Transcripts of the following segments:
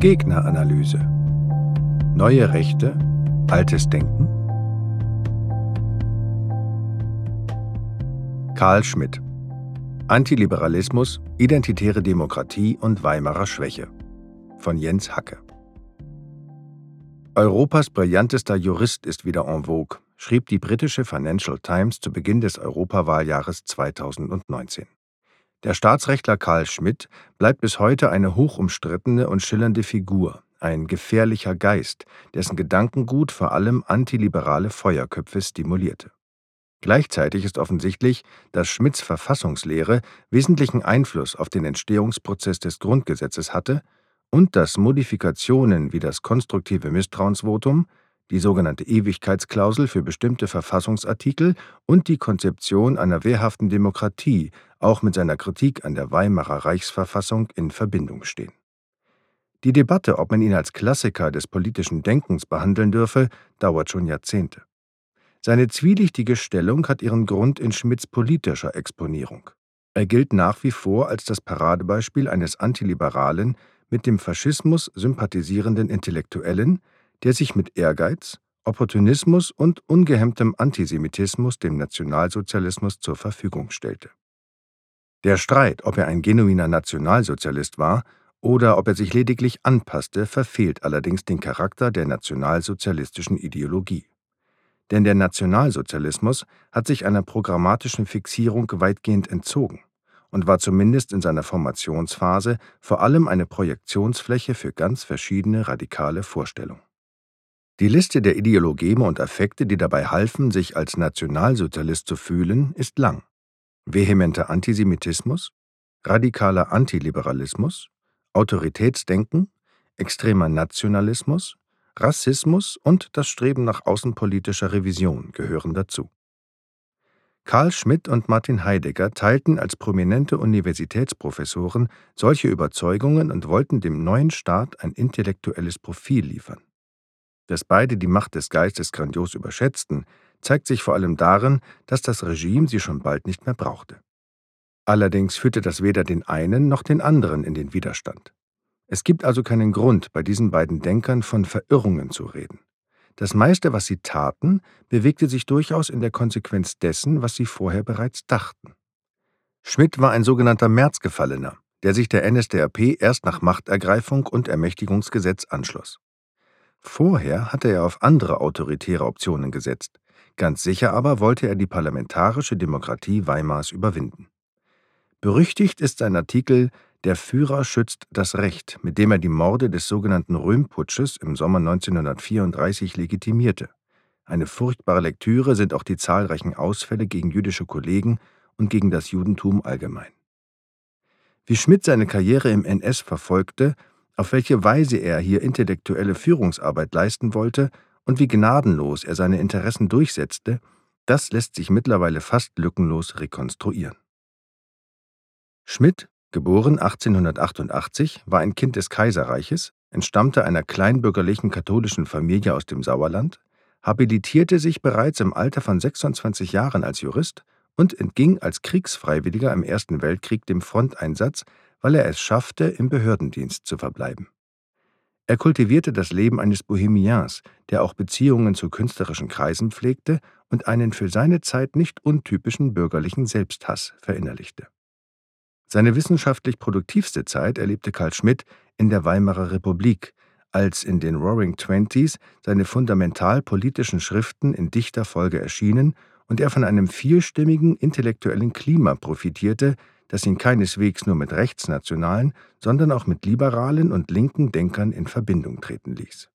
Gegneranalyse. Neue Rechte, altes Denken? Karl Schmidt Antiliberalismus, identitäre Demokratie und Weimarer Schwäche von Jens Hacke Europas brillantester Jurist ist wieder en vogue, schrieb die britische Financial Times zu Beginn des Europawahljahres 2019. Der Staatsrechtler Karl Schmidt bleibt bis heute eine hochumstrittene und schillernde Figur, ein gefährlicher Geist, dessen Gedankengut vor allem antiliberale Feuerköpfe stimulierte. Gleichzeitig ist offensichtlich, dass Schmidts Verfassungslehre wesentlichen Einfluss auf den Entstehungsprozess des Grundgesetzes hatte und dass Modifikationen wie das konstruktive Misstrauensvotum, die sogenannte Ewigkeitsklausel für bestimmte Verfassungsartikel und die Konzeption einer wehrhaften Demokratie auch mit seiner Kritik an der Weimarer Reichsverfassung in Verbindung stehen. Die Debatte, ob man ihn als Klassiker des politischen Denkens behandeln dürfe, dauert schon Jahrzehnte. Seine zwielichtige Stellung hat ihren Grund in Schmidts politischer Exponierung. Er gilt nach wie vor als das Paradebeispiel eines antiliberalen, mit dem Faschismus sympathisierenden Intellektuellen, der sich mit Ehrgeiz, Opportunismus und ungehemmtem Antisemitismus dem Nationalsozialismus zur Verfügung stellte. Der Streit, ob er ein genuiner Nationalsozialist war oder ob er sich lediglich anpasste, verfehlt allerdings den Charakter der nationalsozialistischen Ideologie. Denn der Nationalsozialismus hat sich einer programmatischen Fixierung weitgehend entzogen und war zumindest in seiner Formationsphase vor allem eine Projektionsfläche für ganz verschiedene radikale Vorstellungen. Die Liste der Ideologeme und Affekte, die dabei halfen, sich als Nationalsozialist zu fühlen, ist lang. Vehementer Antisemitismus, radikaler Antiliberalismus, Autoritätsdenken, extremer Nationalismus, Rassismus und das Streben nach außenpolitischer Revision gehören dazu. Karl Schmidt und Martin Heidegger teilten als prominente Universitätsprofessoren solche Überzeugungen und wollten dem neuen Staat ein intellektuelles Profil liefern. Dass beide die Macht des Geistes grandios überschätzten, zeigt sich vor allem darin, dass das Regime sie schon bald nicht mehr brauchte. Allerdings führte das weder den einen noch den anderen in den Widerstand. Es gibt also keinen Grund, bei diesen beiden Denkern von Verirrungen zu reden. Das meiste, was sie taten, bewegte sich durchaus in der Konsequenz dessen, was sie vorher bereits dachten. Schmidt war ein sogenannter Märzgefallener, der sich der NSDAP erst nach Machtergreifung und Ermächtigungsgesetz anschloss. Vorher hatte er auf andere autoritäre Optionen gesetzt, ganz sicher aber wollte er die parlamentarische Demokratie Weimars überwinden. Berüchtigt ist sein Artikel der Führer schützt das Recht, mit dem er die Morde des sogenannten Röhmputsches im Sommer 1934 legitimierte. Eine furchtbare Lektüre sind auch die zahlreichen Ausfälle gegen jüdische Kollegen und gegen das Judentum allgemein. Wie Schmidt seine Karriere im NS verfolgte, auf welche Weise er hier intellektuelle Führungsarbeit leisten wollte und wie gnadenlos er seine Interessen durchsetzte, das lässt sich mittlerweile fast lückenlos rekonstruieren. Schmidt Geboren 1888, war ein Kind des Kaiserreiches, entstammte einer kleinbürgerlichen katholischen Familie aus dem Sauerland, habilitierte sich bereits im Alter von 26 Jahren als Jurist und entging als Kriegsfreiwilliger im Ersten Weltkrieg dem Fronteinsatz, weil er es schaffte, im Behördendienst zu verbleiben. Er kultivierte das Leben eines Bohemians, der auch Beziehungen zu künstlerischen Kreisen pflegte und einen für seine Zeit nicht untypischen bürgerlichen Selbsthass verinnerlichte. Seine wissenschaftlich produktivste Zeit erlebte Karl Schmidt in der Weimarer Republik, als in den Roaring Twenties seine fundamental politischen Schriften in dichter Folge erschienen und er von einem vielstimmigen intellektuellen Klima profitierte, das ihn keineswegs nur mit rechtsnationalen, sondern auch mit liberalen und linken Denkern in Verbindung treten ließ.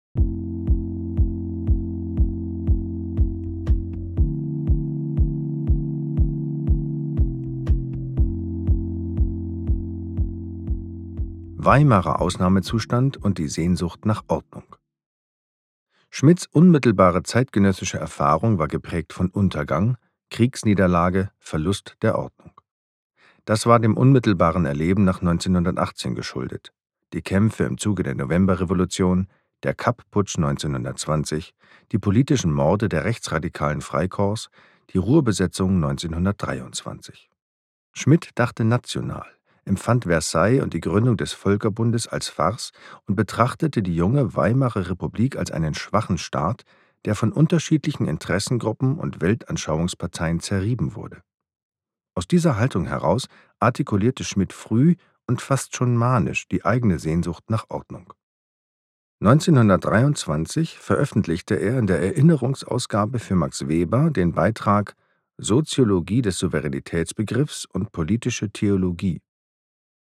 Weimarer Ausnahmezustand und die Sehnsucht nach Ordnung. Schmidts unmittelbare zeitgenössische Erfahrung war geprägt von Untergang, Kriegsniederlage, Verlust der Ordnung. Das war dem unmittelbaren Erleben nach 1918 geschuldet. Die Kämpfe im Zuge der Novemberrevolution, der Kapp-Putsch 1920, die politischen Morde der rechtsradikalen Freikorps, die Ruhrbesetzung 1923. Schmidt dachte national, empfand Versailles und die Gründung des Völkerbundes als Farce und betrachtete die junge Weimarer Republik als einen schwachen Staat, der von unterschiedlichen Interessengruppen und Weltanschauungsparteien zerrieben wurde. Aus dieser Haltung heraus artikulierte Schmidt früh und fast schon manisch die eigene Sehnsucht nach Ordnung. 1923 veröffentlichte er in der Erinnerungsausgabe für Max Weber den Beitrag Soziologie des Souveränitätsbegriffs und politische Theologie.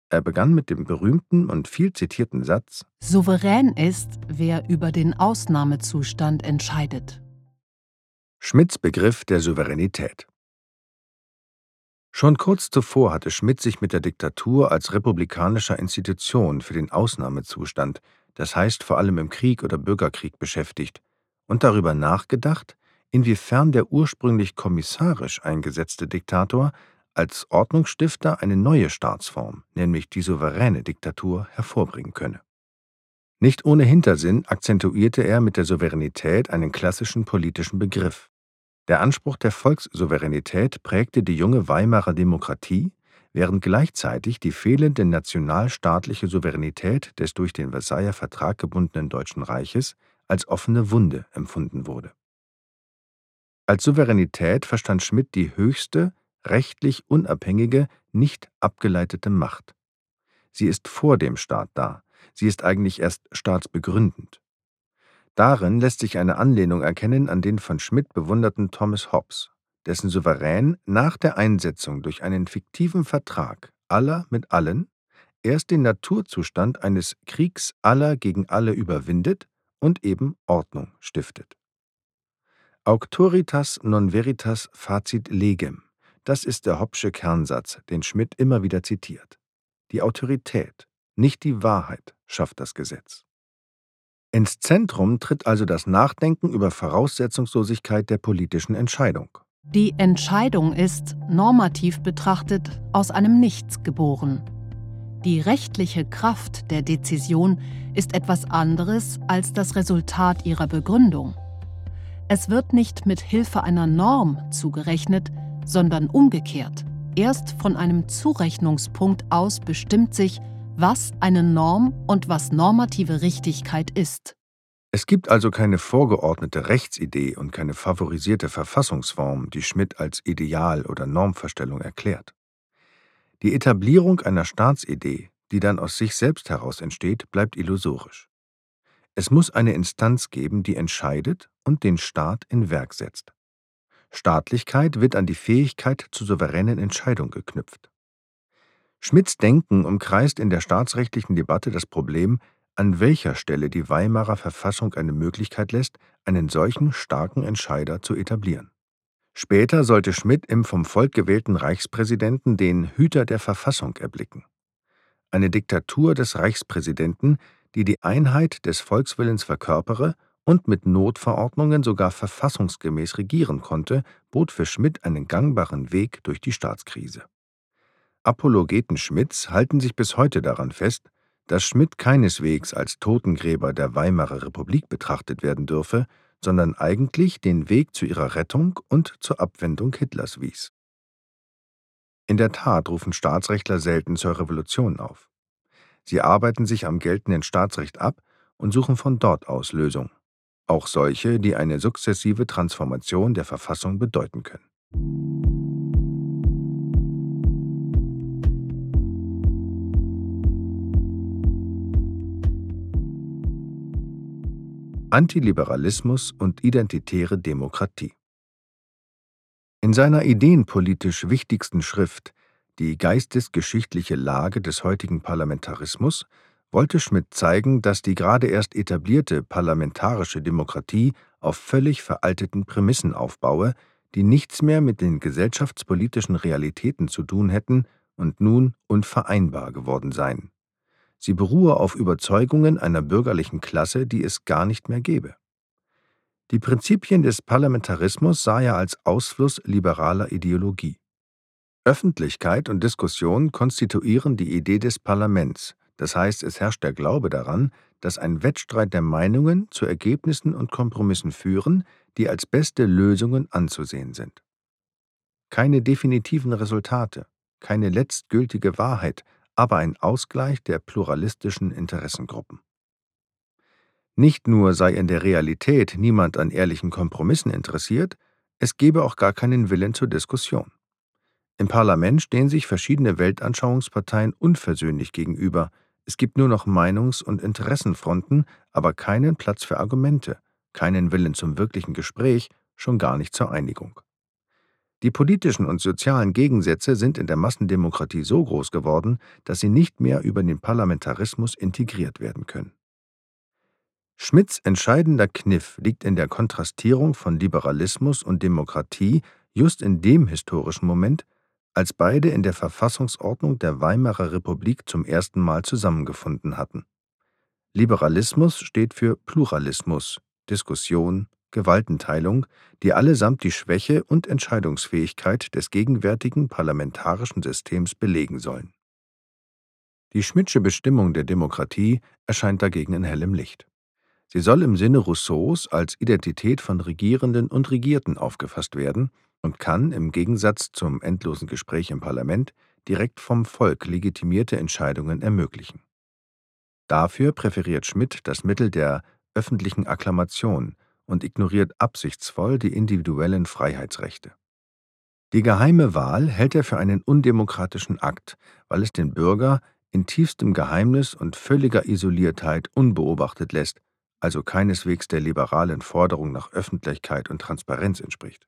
Er begann mit dem berühmten und viel zitierten Satz Souverän ist, wer über den Ausnahmezustand entscheidet. Schmidts Begriff der Souveränität Schon kurz zuvor hatte Schmidt sich mit der Diktatur als republikanischer Institution für den Ausnahmezustand, das heißt vor allem im Krieg oder Bürgerkrieg, beschäftigt und darüber nachgedacht, inwiefern der ursprünglich kommissarisch eingesetzte Diktator als Ordnungsstifter eine neue Staatsform, nämlich die souveräne Diktatur, hervorbringen könne. Nicht ohne Hintersinn akzentuierte er mit der Souveränität einen klassischen politischen Begriff. Der Anspruch der Volkssouveränität prägte die junge Weimarer Demokratie, während gleichzeitig die fehlende nationalstaatliche Souveränität des durch den Versailler Vertrag gebundenen Deutschen Reiches als offene Wunde empfunden wurde. Als Souveränität verstand Schmidt die höchste, rechtlich unabhängige, nicht abgeleitete Macht. Sie ist vor dem Staat da, sie ist eigentlich erst staatsbegründend. Darin lässt sich eine Anlehnung erkennen an den von Schmidt bewunderten Thomas Hobbes, dessen Souverän nach der Einsetzung durch einen fiktiven Vertrag aller mit allen erst den Naturzustand eines Kriegs aller gegen alle überwindet und eben Ordnung stiftet. Auctoritas non veritas facit legem. Das ist der Hobbsche Kernsatz, den Schmidt immer wieder zitiert. Die Autorität, nicht die Wahrheit, schafft das Gesetz. Ins Zentrum tritt also das Nachdenken über Voraussetzungslosigkeit der politischen Entscheidung. Die Entscheidung ist, normativ betrachtet, aus einem Nichts geboren. Die rechtliche Kraft der Dezision ist etwas anderes als das Resultat ihrer Begründung. Es wird nicht mit Hilfe einer Norm zugerechnet, sondern umgekehrt. Erst von einem Zurechnungspunkt aus bestimmt sich, was eine Norm und was normative Richtigkeit ist. Es gibt also keine vorgeordnete Rechtsidee und keine favorisierte Verfassungsform, die Schmidt als Ideal oder Normverstellung erklärt. Die Etablierung einer Staatsidee, die dann aus sich selbst heraus entsteht, bleibt illusorisch. Es muss eine Instanz geben, die entscheidet und den Staat in Werk setzt. Staatlichkeit wird an die Fähigkeit zur souveränen Entscheidung geknüpft. Schmidts Denken umkreist in der staatsrechtlichen Debatte das Problem, an welcher Stelle die Weimarer Verfassung eine Möglichkeit lässt, einen solchen starken Entscheider zu etablieren. Später sollte Schmidt im vom Volk gewählten Reichspräsidenten den Hüter der Verfassung erblicken. Eine Diktatur des Reichspräsidenten, die die Einheit des Volkswillens verkörpere und mit Notverordnungen sogar verfassungsgemäß regieren konnte, bot für Schmidt einen gangbaren Weg durch die Staatskrise. Apologeten Schmidts halten sich bis heute daran fest, dass Schmidt keineswegs als Totengräber der Weimarer Republik betrachtet werden dürfe, sondern eigentlich den Weg zu ihrer Rettung und zur Abwendung Hitlers wies. In der Tat rufen Staatsrechtler selten zur Revolution auf. Sie arbeiten sich am geltenden Staatsrecht ab und suchen von dort aus Lösungen, auch solche, die eine sukzessive Transformation der Verfassung bedeuten können. Antiliberalismus und identitäre Demokratie In seiner ideenpolitisch wichtigsten Schrift die geistesgeschichtliche Lage des heutigen Parlamentarismus wollte Schmidt zeigen, dass die gerade erst etablierte parlamentarische Demokratie auf völlig veralteten Prämissen aufbaue, die nichts mehr mit den gesellschaftspolitischen Realitäten zu tun hätten und nun unvereinbar geworden seien. Sie beruhe auf Überzeugungen einer bürgerlichen Klasse, die es gar nicht mehr gebe. Die Prinzipien des Parlamentarismus sah er als Ausfluss liberaler Ideologie. Öffentlichkeit und Diskussion konstituieren die Idee des Parlaments, das heißt, es herrscht der Glaube daran, dass ein Wettstreit der Meinungen zu Ergebnissen und Kompromissen führen, die als beste Lösungen anzusehen sind. Keine definitiven Resultate, keine letztgültige Wahrheit, aber ein Ausgleich der pluralistischen Interessengruppen. Nicht nur sei in der Realität niemand an ehrlichen Kompromissen interessiert, es gebe auch gar keinen Willen zur Diskussion. Im Parlament stehen sich verschiedene Weltanschauungsparteien unversöhnlich gegenüber, es gibt nur noch Meinungs- und Interessenfronten, aber keinen Platz für Argumente, keinen Willen zum wirklichen Gespräch, schon gar nicht zur Einigung. Die politischen und sozialen Gegensätze sind in der Massendemokratie so groß geworden, dass sie nicht mehr über den Parlamentarismus integriert werden können. Schmidts entscheidender Kniff liegt in der Kontrastierung von Liberalismus und Demokratie just in dem historischen Moment, als beide in der Verfassungsordnung der Weimarer Republik zum ersten Mal zusammengefunden hatten. Liberalismus steht für Pluralismus, Diskussion, Gewaltenteilung, die allesamt die Schwäche und Entscheidungsfähigkeit des gegenwärtigen parlamentarischen Systems belegen sollen. Die Schmidtsche Bestimmung der Demokratie erscheint dagegen in hellem Licht. Sie soll im Sinne Rousseaus als Identität von Regierenden und Regierten aufgefasst werden und kann, im Gegensatz zum endlosen Gespräch im Parlament, direkt vom Volk legitimierte Entscheidungen ermöglichen. Dafür präferiert Schmidt das Mittel der öffentlichen Akklamation und ignoriert absichtsvoll die individuellen Freiheitsrechte. Die geheime Wahl hält er für einen undemokratischen Akt, weil es den Bürger in tiefstem Geheimnis und völliger Isoliertheit unbeobachtet lässt, also keineswegs der liberalen Forderung nach Öffentlichkeit und Transparenz entspricht,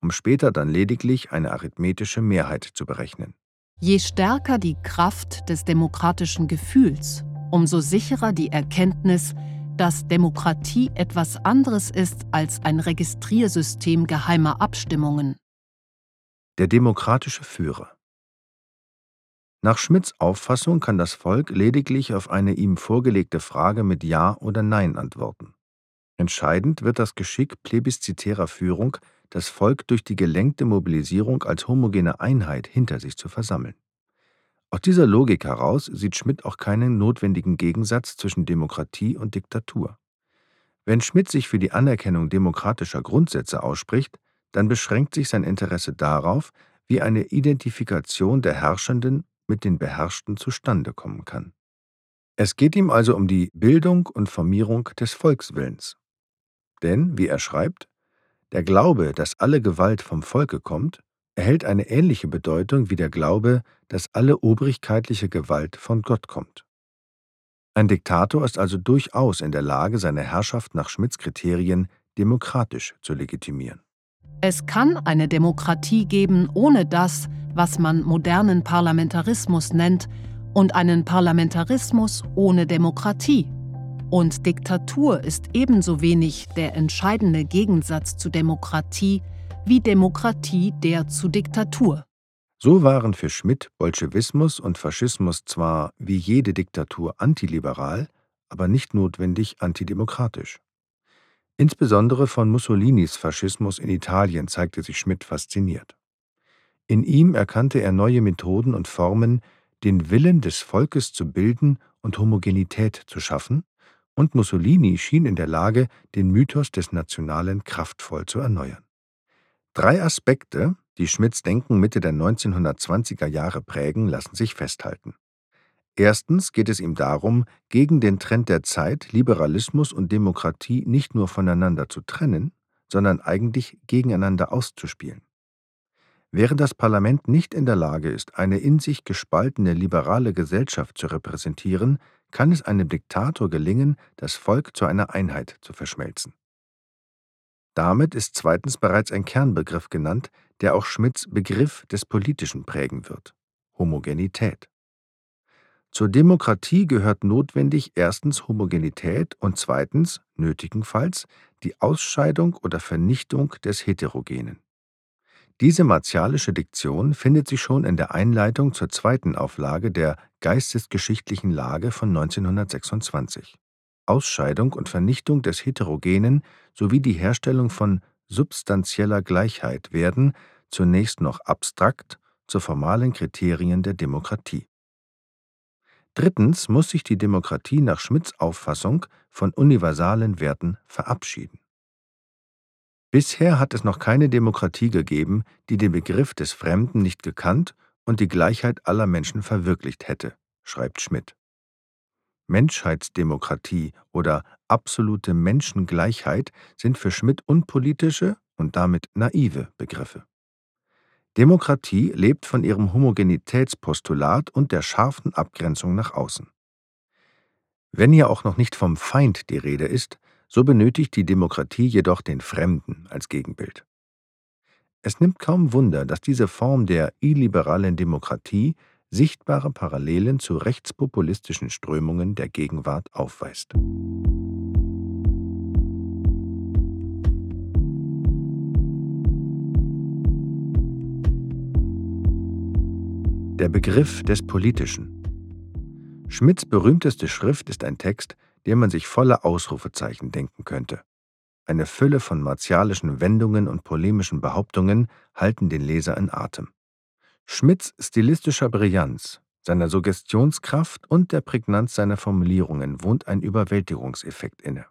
um später dann lediglich eine arithmetische Mehrheit zu berechnen. Je stärker die Kraft des demokratischen Gefühls, umso sicherer die Erkenntnis, dass Demokratie etwas anderes ist als ein Registriersystem geheimer Abstimmungen. Der demokratische Führer Nach Schmidts Auffassung kann das Volk lediglich auf eine ihm vorgelegte Frage mit Ja oder Nein antworten. Entscheidend wird das Geschick plebiszitärer Führung, das Volk durch die gelenkte Mobilisierung als homogene Einheit hinter sich zu versammeln. Aus dieser Logik heraus sieht Schmidt auch keinen notwendigen Gegensatz zwischen Demokratie und Diktatur. Wenn Schmidt sich für die Anerkennung demokratischer Grundsätze ausspricht, dann beschränkt sich sein Interesse darauf, wie eine Identifikation der Herrschenden mit den Beherrschten zustande kommen kann. Es geht ihm also um die Bildung und Formierung des Volkswillens. Denn, wie er schreibt, der Glaube, dass alle Gewalt vom Volke kommt, erhält eine ähnliche Bedeutung wie der Glaube, dass alle obrigkeitliche Gewalt von Gott kommt. Ein Diktator ist also durchaus in der Lage, seine Herrschaft nach Schmidts Kriterien demokratisch zu legitimieren. Es kann eine Demokratie geben ohne das, was man modernen Parlamentarismus nennt, und einen Parlamentarismus ohne Demokratie. Und Diktatur ist ebenso wenig der entscheidende Gegensatz zu Demokratie wie Demokratie der zu Diktatur. So waren für Schmidt Bolschewismus und Faschismus zwar wie jede Diktatur antiliberal, aber nicht notwendig antidemokratisch. Insbesondere von Mussolinis Faschismus in Italien zeigte sich Schmidt fasziniert. In ihm erkannte er neue Methoden und Formen, den Willen des Volkes zu bilden und Homogenität zu schaffen, und Mussolini schien in der Lage, den Mythos des Nationalen kraftvoll zu erneuern. Drei Aspekte, die Schmidts Denken Mitte der 1920er Jahre prägen, lassen sich festhalten. Erstens geht es ihm darum, gegen den Trend der Zeit Liberalismus und Demokratie nicht nur voneinander zu trennen, sondern eigentlich gegeneinander auszuspielen. Während das Parlament nicht in der Lage ist, eine in sich gespaltene liberale Gesellschaft zu repräsentieren, kann es einem Diktator gelingen, das Volk zu einer Einheit zu verschmelzen. Damit ist zweitens bereits ein Kernbegriff genannt, der auch Schmidts Begriff des Politischen prägen wird: Homogenität. Zur Demokratie gehört notwendig erstens Homogenität und zweitens, nötigenfalls, die Ausscheidung oder Vernichtung des Heterogenen. Diese martialische Diktion findet sich schon in der Einleitung zur zweiten Auflage der Geistesgeschichtlichen Lage von 1926. Ausscheidung und Vernichtung des Heterogenen sowie die Herstellung von substanzieller Gleichheit werden, zunächst noch abstrakt, zu formalen Kriterien der Demokratie. Drittens muss sich die Demokratie nach Schmidts Auffassung von universalen Werten verabschieden. Bisher hat es noch keine Demokratie gegeben, die den Begriff des Fremden nicht gekannt und die Gleichheit aller Menschen verwirklicht hätte, schreibt Schmidt. Menschheitsdemokratie oder absolute Menschengleichheit sind für Schmidt unpolitische und damit naive Begriffe. Demokratie lebt von ihrem Homogenitätspostulat und der scharfen Abgrenzung nach außen. Wenn hier auch noch nicht vom Feind die Rede ist, so benötigt die Demokratie jedoch den Fremden als Gegenbild. Es nimmt kaum Wunder, dass diese Form der illiberalen Demokratie sichtbare Parallelen zu rechtspopulistischen Strömungen der Gegenwart aufweist. Der Begriff des Politischen. Schmidts berühmteste Schrift ist ein Text, den man sich voller Ausrufezeichen denken könnte. Eine Fülle von martialischen Wendungen und polemischen Behauptungen halten den Leser in Atem. Schmidts stilistischer Brillanz, seiner Suggestionskraft und der Prägnanz seiner Formulierungen wohnt ein Überwältigungseffekt inne.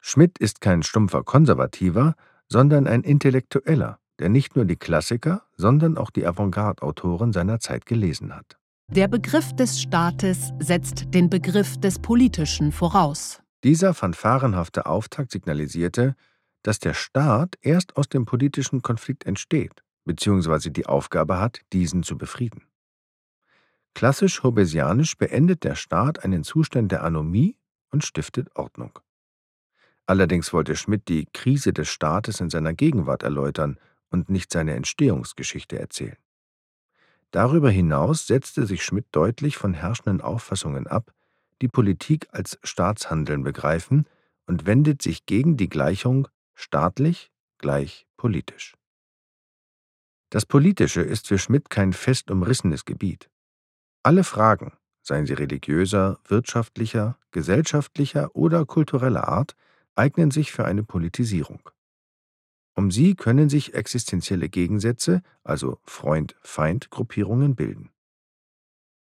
Schmidt ist kein stumpfer Konservativer, sondern ein Intellektueller, der nicht nur die Klassiker, sondern auch die Avantgarde-Autoren seiner Zeit gelesen hat. Der Begriff des Staates setzt den Begriff des Politischen voraus. Dieser fanfarenhafte Auftakt signalisierte, dass der Staat erst aus dem politischen Konflikt entsteht, bzw. die Aufgabe hat, diesen zu befrieden. Klassisch hobesianisch beendet der Staat einen Zustand der Anomie und stiftet Ordnung. Allerdings wollte Schmidt die Krise des Staates in seiner Gegenwart erläutern und nicht seine Entstehungsgeschichte erzählen. Darüber hinaus setzte sich Schmidt deutlich von herrschenden Auffassungen ab, die Politik als Staatshandeln begreifen und wendet sich gegen die Gleichung staatlich gleich politisch. Das Politische ist für Schmidt kein fest umrissenes Gebiet. Alle Fragen, seien sie religiöser, wirtschaftlicher, gesellschaftlicher oder kultureller Art, eignen sich für eine Politisierung. Um sie können sich existenzielle Gegensätze, also Freund-Feind-Gruppierungen bilden.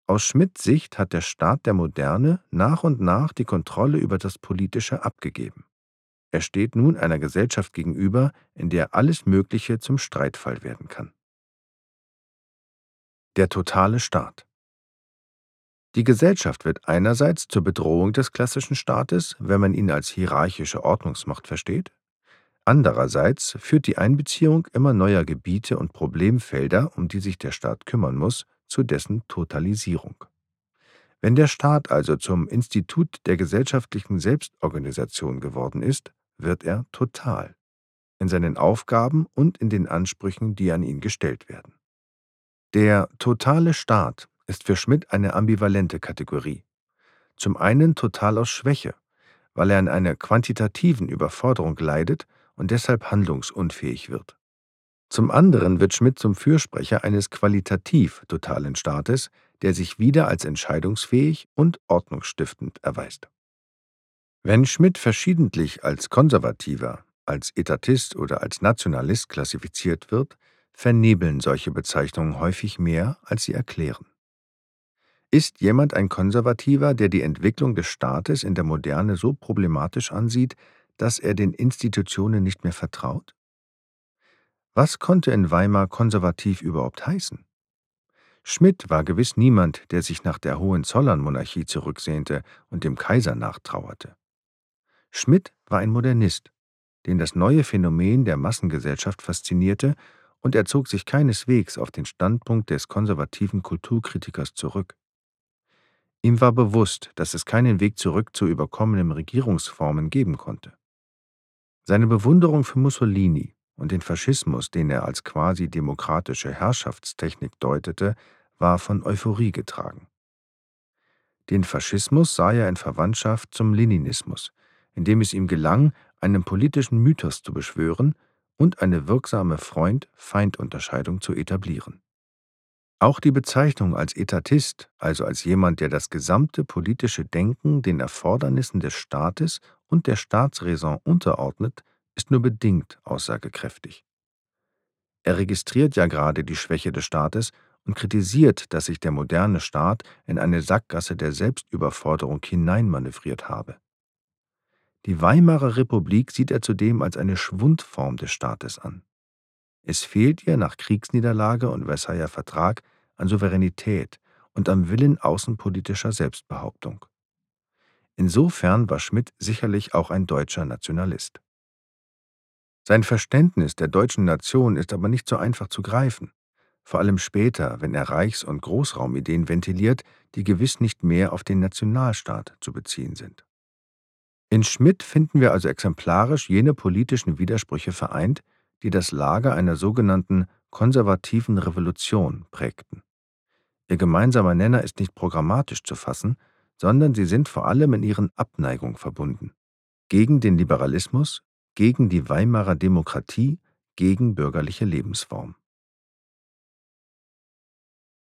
Aus Schmidts Sicht hat der Staat der Moderne nach und nach die Kontrolle über das Politische abgegeben. Er steht nun einer Gesellschaft gegenüber, in der alles Mögliche zum Streitfall werden kann. Der totale Staat Die Gesellschaft wird einerseits zur Bedrohung des klassischen Staates, wenn man ihn als hierarchische Ordnungsmacht versteht, Andererseits führt die Einbeziehung immer neuer Gebiete und Problemfelder, um die sich der Staat kümmern muss, zu dessen Totalisierung. Wenn der Staat also zum Institut der gesellschaftlichen Selbstorganisation geworden ist, wird er total in seinen Aufgaben und in den Ansprüchen, die an ihn gestellt werden. Der totale Staat ist für Schmidt eine ambivalente Kategorie. Zum einen total aus Schwäche, weil er an einer quantitativen Überforderung leidet und deshalb handlungsunfähig wird. Zum anderen wird Schmidt zum Fürsprecher eines qualitativ totalen Staates, der sich wieder als entscheidungsfähig und ordnungsstiftend erweist. Wenn Schmidt verschiedentlich als Konservativer, als Etatist oder als Nationalist klassifiziert wird, vernebeln solche Bezeichnungen häufig mehr, als sie erklären. Ist jemand ein Konservativer, der die Entwicklung des Staates in der Moderne so problematisch ansieht, dass er den Institutionen nicht mehr vertraut? Was konnte in Weimar konservativ überhaupt heißen? Schmidt war gewiss niemand, der sich nach der Hohenzollern-Monarchie zurücksehnte und dem Kaiser nachtrauerte. Schmidt war ein Modernist, den das neue Phänomen der Massengesellschaft faszinierte, und er zog sich keineswegs auf den Standpunkt des konservativen Kulturkritikers zurück. Ihm war bewusst, dass es keinen Weg zurück zu überkommenen Regierungsformen geben konnte. Seine Bewunderung für Mussolini und den Faschismus, den er als quasi demokratische Herrschaftstechnik deutete, war von Euphorie getragen. Den Faschismus sah er in Verwandtschaft zum Leninismus, in dem es ihm gelang, einen politischen Mythos zu beschwören und eine wirksame Freund-Feind-Unterscheidung zu etablieren. Auch die Bezeichnung als Etatist, also als jemand, der das gesamte politische Denken den Erfordernissen des Staates und der Staatsräson unterordnet, ist nur bedingt aussagekräftig. Er registriert ja gerade die Schwäche des Staates und kritisiert, dass sich der moderne Staat in eine Sackgasse der Selbstüberforderung hineinmanövriert habe. Die Weimarer Republik sieht er zudem als eine Schwundform des Staates an. Es fehlt ihr nach Kriegsniederlage und Versailler Vertrag an Souveränität und am Willen außenpolitischer Selbstbehauptung. Insofern war Schmidt sicherlich auch ein deutscher Nationalist. Sein Verständnis der deutschen Nation ist aber nicht so einfach zu greifen, vor allem später, wenn er Reichs- und Großraumideen ventiliert, die gewiss nicht mehr auf den Nationalstaat zu beziehen sind. In Schmidt finden wir also exemplarisch jene politischen Widersprüche vereint, die das Lager einer sogenannten konservativen Revolution prägten. Ihr gemeinsamer Nenner ist nicht programmatisch zu fassen, sondern sie sind vor allem in ihren Abneigung verbunden. Gegen den Liberalismus, gegen die Weimarer Demokratie, gegen bürgerliche Lebensform.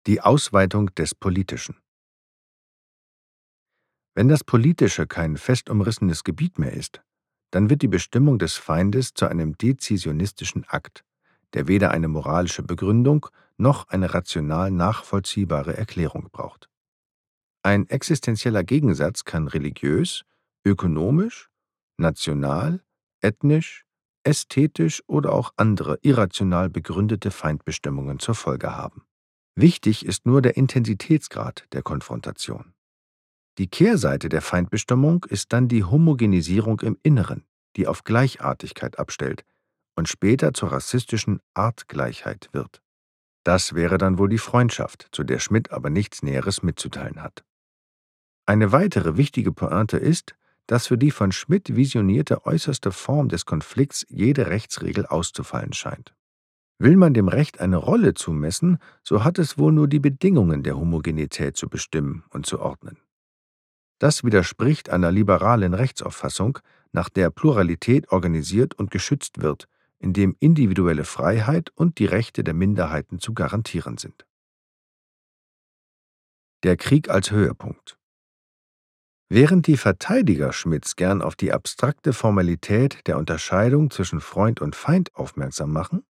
Die Ausweitung des Politischen Wenn das Politische kein fest umrissenes Gebiet mehr ist, dann wird die Bestimmung des Feindes zu einem dezisionistischen Akt, der weder eine moralische Begründung noch eine rational nachvollziehbare Erklärung braucht. Ein existenzieller Gegensatz kann religiös, ökonomisch, national, ethnisch, ästhetisch oder auch andere irrational begründete Feindbestimmungen zur Folge haben. Wichtig ist nur der Intensitätsgrad der Konfrontation. Die Kehrseite der Feindbestimmung ist dann die Homogenisierung im Inneren, die auf Gleichartigkeit abstellt und später zur rassistischen Artgleichheit wird. Das wäre dann wohl die Freundschaft, zu der Schmidt aber nichts Näheres mitzuteilen hat. Eine weitere wichtige Pointe ist, dass für die von Schmidt visionierte äußerste Form des Konflikts jede Rechtsregel auszufallen scheint. Will man dem Recht eine Rolle zumessen, so hat es wohl nur die Bedingungen der Homogenität zu bestimmen und zu ordnen. Das widerspricht einer liberalen Rechtsauffassung, nach der Pluralität organisiert und geschützt wird, indem individuelle Freiheit und die Rechte der Minderheiten zu garantieren sind. Der Krieg als Höhepunkt Während die Verteidiger Schmidts gern auf die abstrakte Formalität der Unterscheidung zwischen Freund und Feind aufmerksam machen,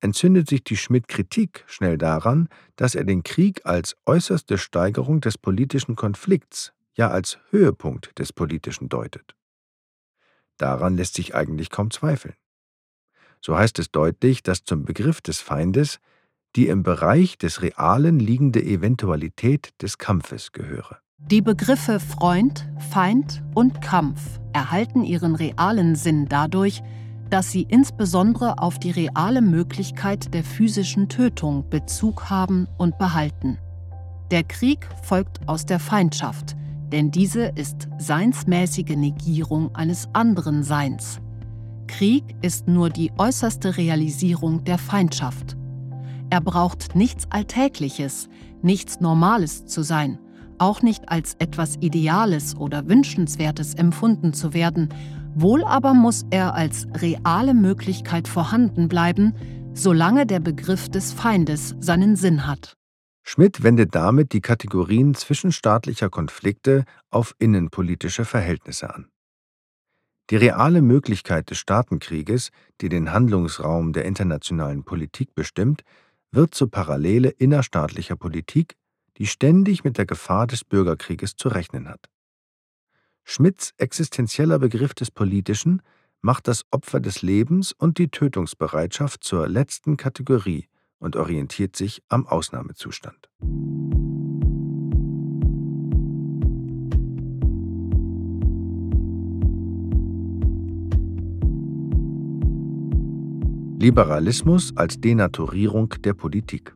entzündet sich die Schmidt-Kritik schnell daran, dass er den Krieg als äußerste Steigerung des politischen Konflikts, ja als Höhepunkt des Politischen deutet. Daran lässt sich eigentlich kaum zweifeln. So heißt es deutlich, dass zum Begriff des Feindes die im Bereich des Realen liegende Eventualität des Kampfes gehöre. Die Begriffe Freund, Feind und Kampf erhalten ihren realen Sinn dadurch, dass sie insbesondere auf die reale Möglichkeit der physischen Tötung Bezug haben und behalten. Der Krieg folgt aus der Feindschaft, denn diese ist seinsmäßige Negierung eines anderen Seins. Krieg ist nur die äußerste Realisierung der Feindschaft. Er braucht nichts Alltägliches, nichts Normales zu sein, auch nicht als etwas Ideales oder Wünschenswertes empfunden zu werden, wohl aber muss er als reale Möglichkeit vorhanden bleiben, solange der Begriff des Feindes seinen Sinn hat. Schmidt wendet damit die Kategorien zwischenstaatlicher Konflikte auf innenpolitische Verhältnisse an. Die reale Möglichkeit des Staatenkrieges, die den Handlungsraum der internationalen Politik bestimmt, wird zur Parallele innerstaatlicher Politik, die ständig mit der Gefahr des Bürgerkrieges zu rechnen hat. Schmidts existenzieller Begriff des Politischen macht das Opfer des Lebens und die Tötungsbereitschaft zur letzten Kategorie und orientiert sich am Ausnahmezustand. Liberalismus als Denaturierung der Politik.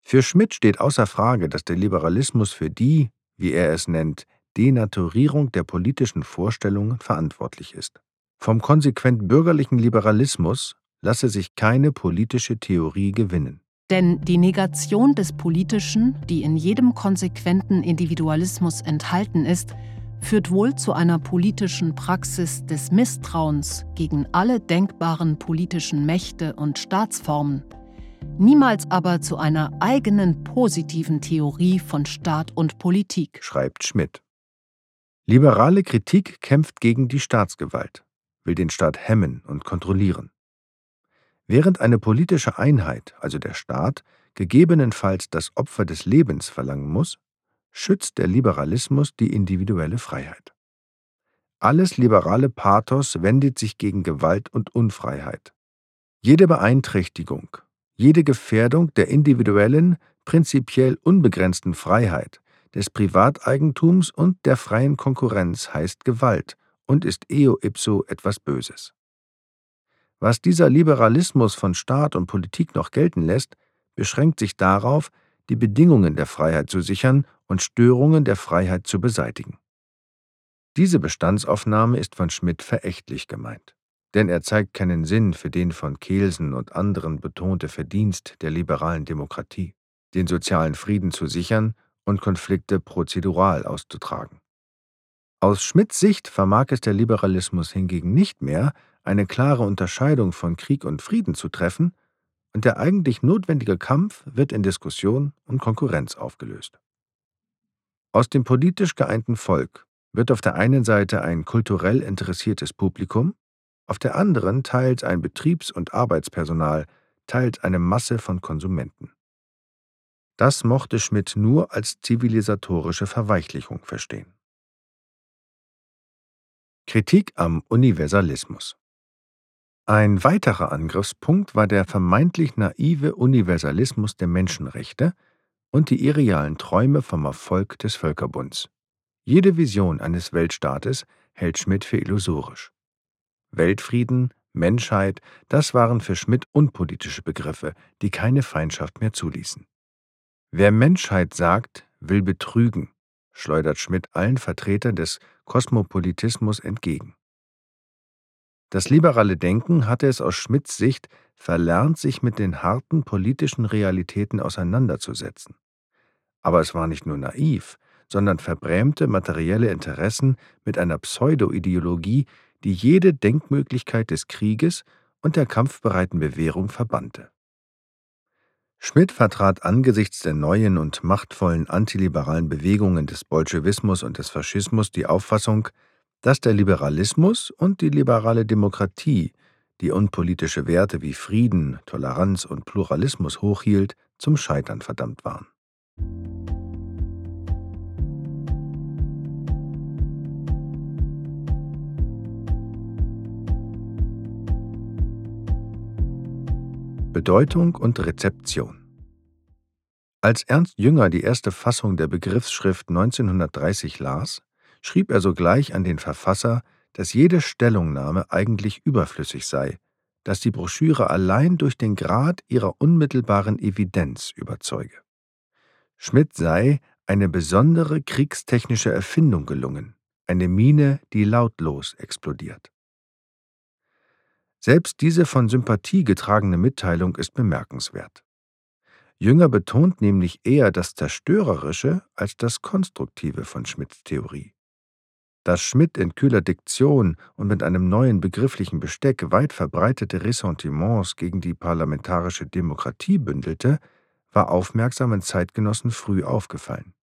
Für Schmidt steht außer Frage, dass der Liberalismus für die, wie er es nennt, Denaturierung der politischen Vorstellungen verantwortlich ist. Vom konsequent bürgerlichen Liberalismus lasse sich keine politische Theorie gewinnen. Denn die Negation des Politischen, die in jedem konsequenten Individualismus enthalten ist, führt wohl zu einer politischen Praxis des Misstrauens gegen alle denkbaren politischen Mächte und Staatsformen, niemals aber zu einer eigenen positiven Theorie von Staat und Politik, schreibt Schmidt. Liberale Kritik kämpft gegen die Staatsgewalt, will den Staat hemmen und kontrollieren. Während eine politische Einheit, also der Staat, gegebenenfalls das Opfer des Lebens verlangen muss, schützt der Liberalismus die individuelle Freiheit. Alles liberale Pathos wendet sich gegen Gewalt und Unfreiheit. Jede Beeinträchtigung, Jede Gefährdung der individuellen, prinzipiell unbegrenzten Freiheit, des Privateigentums und der freien Konkurrenz heißt Gewalt und ist eo ipso etwas Böses. Was dieser Liberalismus von Staat und Politik noch gelten lässt, beschränkt sich darauf, die Bedingungen der Freiheit zu sichern und Störungen der Freiheit zu beseitigen. Diese Bestandsaufnahme ist von Schmidt verächtlich gemeint, denn er zeigt keinen Sinn für den von Kelsen und anderen betonte Verdienst der liberalen Demokratie, den sozialen Frieden zu sichern und Konflikte prozedural auszutragen. Aus Schmidts Sicht vermag es der Liberalismus hingegen nicht mehr, eine klare Unterscheidung von Krieg und Frieden zu treffen, und der eigentlich notwendige Kampf wird in Diskussion und Konkurrenz aufgelöst. Aus dem politisch geeinten Volk wird auf der einen Seite ein kulturell interessiertes Publikum, auf der anderen teils ein Betriebs- und Arbeitspersonal, teils eine Masse von Konsumenten. Das mochte Schmidt nur als zivilisatorische Verweichlichung verstehen. Kritik am Universalismus Ein weiterer Angriffspunkt war der vermeintlich naive Universalismus der Menschenrechte und die irrealen Träume vom Erfolg des Völkerbunds. Jede Vision eines Weltstaates hält Schmidt für illusorisch. Weltfrieden, Menschheit, das waren für Schmidt unpolitische Begriffe, die keine Feindschaft mehr zuließen. Wer Menschheit sagt, will betrügen, schleudert Schmidt allen Vertretern des Kosmopolitismus entgegen. Das liberale Denken hatte es aus Schmidts Sicht verlernt, sich mit den harten politischen Realitäten auseinanderzusetzen. Aber es war nicht nur naiv, sondern verbrämte materielle Interessen mit einer Pseudo-Ideologie, die jede Denkmöglichkeit des Krieges und der kampfbereiten Bewährung verbannte. Schmidt vertrat angesichts der neuen und machtvollen antiliberalen Bewegungen des Bolschewismus und des Faschismus die Auffassung, dass der Liberalismus und die liberale Demokratie, die unpolitische Werte wie Frieden, Toleranz und Pluralismus hochhielt, zum Scheitern verdammt waren. Bedeutung und Rezeption Als Ernst Jünger die erste Fassung der Begriffsschrift 1930 las, schrieb er sogleich an den Verfasser, dass jede Stellungnahme eigentlich überflüssig sei, dass die Broschüre allein durch den Grad ihrer unmittelbaren Evidenz überzeuge. Schmidt sei eine besondere kriegstechnische Erfindung gelungen, eine Mine, die lautlos explodiert. Selbst diese von Sympathie getragene Mitteilung ist bemerkenswert. Jünger betont nämlich eher das Zerstörerische als das Konstruktive von Schmidts Theorie. Dass Schmidt in kühler Diktion und mit einem neuen begrifflichen Besteck weit verbreitete Ressentiments gegen die parlamentarische Demokratie bündelte, war aufmerksamen Zeitgenossen früh aufgefallen.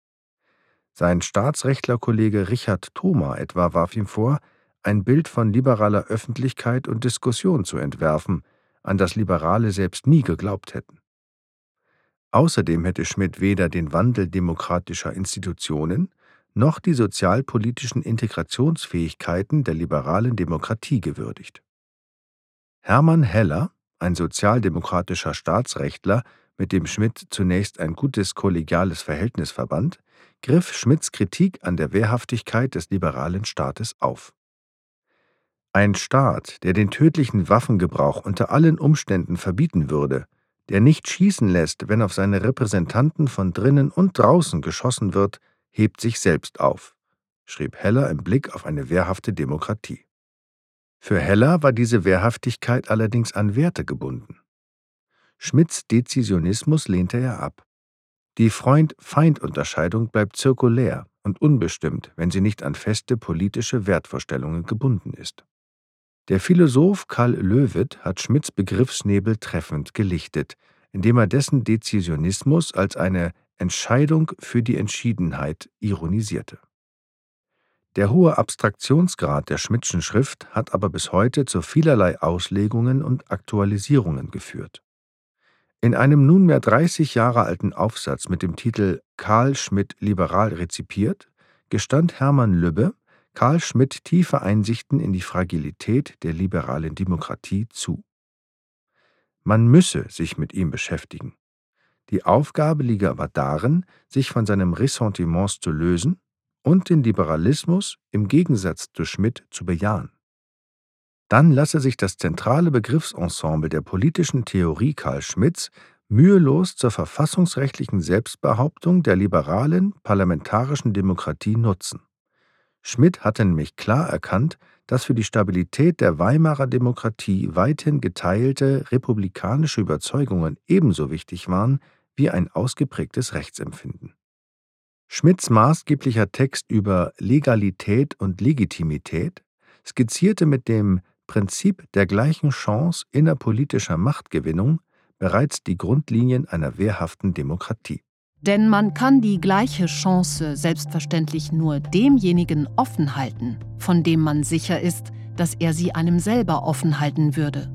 Sein Staatsrechtlerkollege Richard Thoma etwa warf ihm vor, ein Bild von liberaler Öffentlichkeit und Diskussion zu entwerfen, an das Liberale selbst nie geglaubt hätten. Außerdem hätte Schmidt weder den Wandel demokratischer Institutionen noch die sozialpolitischen Integrationsfähigkeiten der liberalen Demokratie gewürdigt. Hermann Heller, ein sozialdemokratischer Staatsrechtler, mit dem Schmidt zunächst ein gutes kollegiales Verhältnis verband, griff Schmidts Kritik an der Wehrhaftigkeit des liberalen Staates auf. Ein Staat, der den tödlichen Waffengebrauch unter allen Umständen verbieten würde, der nicht schießen lässt, wenn auf seine Repräsentanten von drinnen und draußen geschossen wird, hebt sich selbst auf, schrieb Heller im Blick auf eine wehrhafte Demokratie. Für Heller war diese Wehrhaftigkeit allerdings an Werte gebunden. Schmidts Dezisionismus lehnte er ab. Die Freund-Feind-Unterscheidung bleibt zirkulär und unbestimmt, wenn sie nicht an feste politische Wertvorstellungen gebunden ist. Der Philosoph Karl Löwit hat Schmidts Begriffsnebel treffend gelichtet, indem er dessen Dezisionismus als eine Entscheidung für die Entschiedenheit ironisierte. Der hohe Abstraktionsgrad der Schmidtschen Schrift hat aber bis heute zu vielerlei Auslegungen und Aktualisierungen geführt. In einem nunmehr 30 Jahre alten Aufsatz mit dem Titel Karl Schmidt liberal rezipiert gestand Hermann Lübbe, Karl Schmidt tiefe Einsichten in die Fragilität der liberalen Demokratie zu. Man müsse sich mit ihm beschäftigen. Die Aufgabe liege aber darin, sich von seinem Ressentiments zu lösen und den Liberalismus im Gegensatz zu Schmidt zu bejahen. Dann lasse sich das zentrale Begriffsensemble der politischen Theorie Karl Schmidts mühelos zur verfassungsrechtlichen Selbstbehauptung der liberalen parlamentarischen Demokratie nutzen. Schmidt hatte nämlich klar erkannt, dass für die Stabilität der Weimarer Demokratie weithin geteilte republikanische Überzeugungen ebenso wichtig waren wie ein ausgeprägtes Rechtsempfinden. Schmidts maßgeblicher Text über Legalität und Legitimität skizzierte mit dem Prinzip der gleichen Chance innerpolitischer Machtgewinnung bereits die Grundlinien einer wehrhaften Demokratie. Denn man kann die gleiche Chance selbstverständlich nur demjenigen offen halten, von dem man sicher ist, dass er sie einem selber offen halten würde.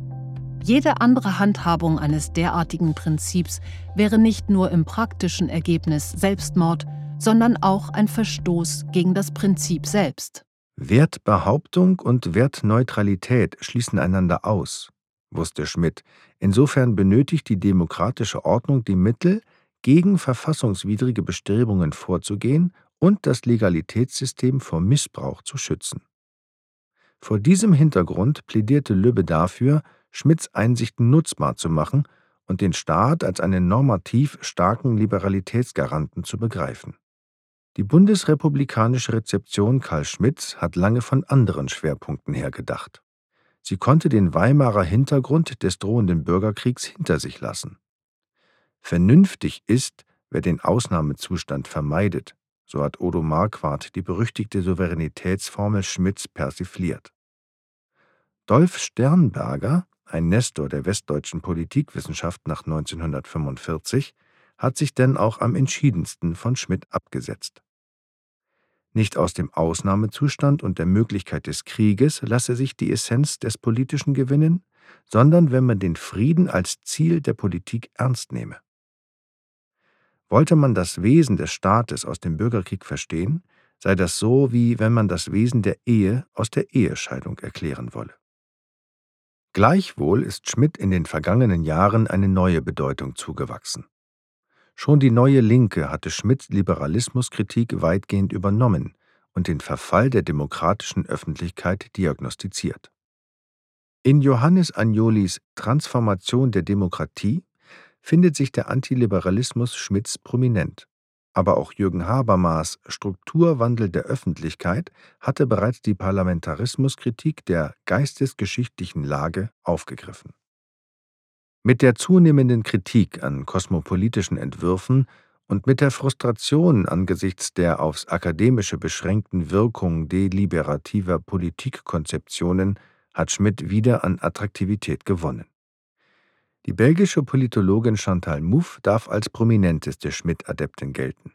Jede andere Handhabung eines derartigen Prinzips wäre nicht nur im praktischen Ergebnis Selbstmord, sondern auch ein Verstoß gegen das Prinzip selbst. Wertbehauptung und Wertneutralität schließen einander aus, wusste Schmidt. Insofern benötigt die demokratische Ordnung die Mittel, gegen verfassungswidrige Bestrebungen vorzugehen und das Legalitätssystem vor Missbrauch zu schützen. Vor diesem Hintergrund plädierte Lübbe dafür, Schmidts Einsichten nutzbar zu machen und den Staat als einen normativ starken Liberalitätsgaranten zu begreifen. Die bundesrepublikanische Rezeption Karl Schmidts hat lange von anderen Schwerpunkten her gedacht. Sie konnte den Weimarer Hintergrund des drohenden Bürgerkriegs hinter sich lassen. Vernünftig ist, wer den Ausnahmezustand vermeidet, so hat Odo Marquardt die berüchtigte Souveränitätsformel Schmidts persifliert. Dolf Sternberger, ein Nestor der westdeutschen Politikwissenschaft nach 1945, hat sich denn auch am entschiedensten von Schmidt abgesetzt. Nicht aus dem Ausnahmezustand und der Möglichkeit des Krieges lasse sich die Essenz des Politischen gewinnen, sondern wenn man den Frieden als Ziel der Politik ernst nehme. Wollte man das Wesen des Staates aus dem Bürgerkrieg verstehen, sei das so, wie wenn man das Wesen der Ehe aus der Ehescheidung erklären wolle. Gleichwohl ist Schmidt in den vergangenen Jahren eine neue Bedeutung zugewachsen. Schon die neue Linke hatte Schmidts Liberalismuskritik weitgehend übernommen und den Verfall der demokratischen Öffentlichkeit diagnostiziert. In Johannes Agnolis Transformation der Demokratie findet sich der Antiliberalismus Schmidts prominent. Aber auch Jürgen Habermas Strukturwandel der Öffentlichkeit hatte bereits die Parlamentarismuskritik der geistesgeschichtlichen Lage aufgegriffen. Mit der zunehmenden Kritik an kosmopolitischen Entwürfen und mit der Frustration angesichts der aufs Akademische beschränkten Wirkung deliberativer Politikkonzeptionen hat Schmidt wieder an Attraktivität gewonnen. Die belgische Politologin Chantal Mouffe darf als prominenteste Schmidt-Adeptin gelten.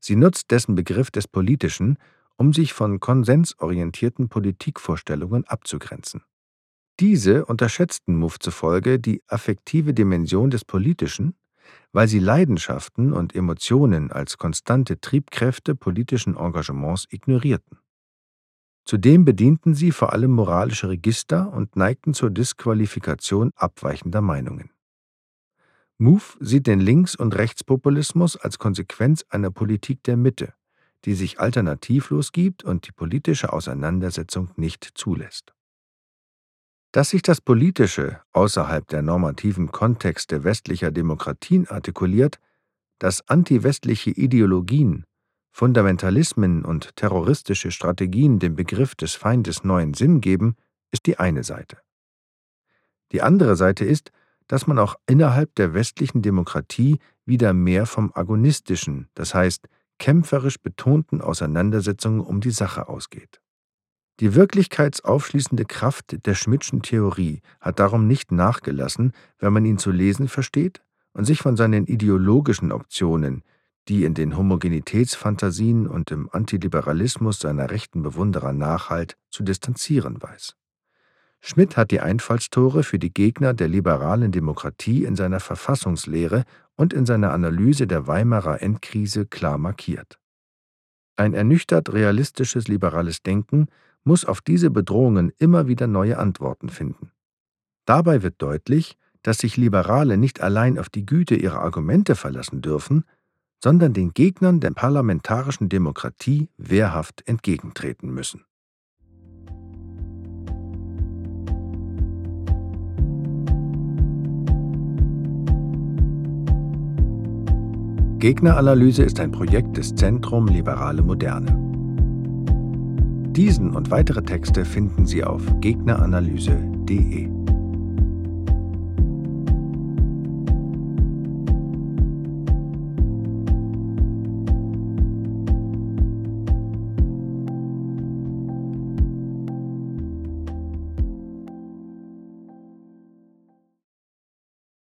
Sie nutzt dessen Begriff des Politischen, um sich von konsensorientierten Politikvorstellungen abzugrenzen. Diese unterschätzten Mouffe zufolge die affektive Dimension des Politischen, weil sie Leidenschaften und Emotionen als konstante Triebkräfte politischen Engagements ignorierten. Zudem bedienten sie vor allem moralische Register und neigten zur Disqualifikation abweichender Meinungen. Mouffe sieht den Links- und Rechtspopulismus als Konsequenz einer Politik der Mitte, die sich alternativlos gibt und die politische Auseinandersetzung nicht zulässt. Dass sich das Politische außerhalb der normativen Kontexte westlicher Demokratien artikuliert, dass antiwestliche Ideologien Fundamentalismen und terroristische Strategien dem Begriff des Feindes neuen Sinn geben, ist die eine Seite. Die andere Seite ist, dass man auch innerhalb der westlichen Demokratie wieder mehr vom agonistischen, das heißt kämpferisch betonten Auseinandersetzungen um die Sache ausgeht. Die wirklichkeitsaufschließende Kraft der Schmidtschen Theorie hat darum nicht nachgelassen, wenn man ihn zu lesen versteht und sich von seinen ideologischen Optionen, die in den Homogenitätsfantasien und im Antiliberalismus seiner rechten Bewunderer nachhalt, zu distanzieren weiß. Schmidt hat die Einfallstore für die Gegner der liberalen Demokratie in seiner Verfassungslehre und in seiner Analyse der Weimarer Endkrise klar markiert. Ein ernüchtert realistisches liberales Denken muss auf diese Bedrohungen immer wieder neue Antworten finden. Dabei wird deutlich, dass sich Liberale nicht allein auf die Güte ihrer Argumente verlassen dürfen, sondern den Gegnern der parlamentarischen Demokratie wehrhaft entgegentreten müssen. Gegneranalyse ist ein Projekt des Zentrum Liberale Moderne. Diesen und weitere Texte finden Sie auf gegneranalyse.de.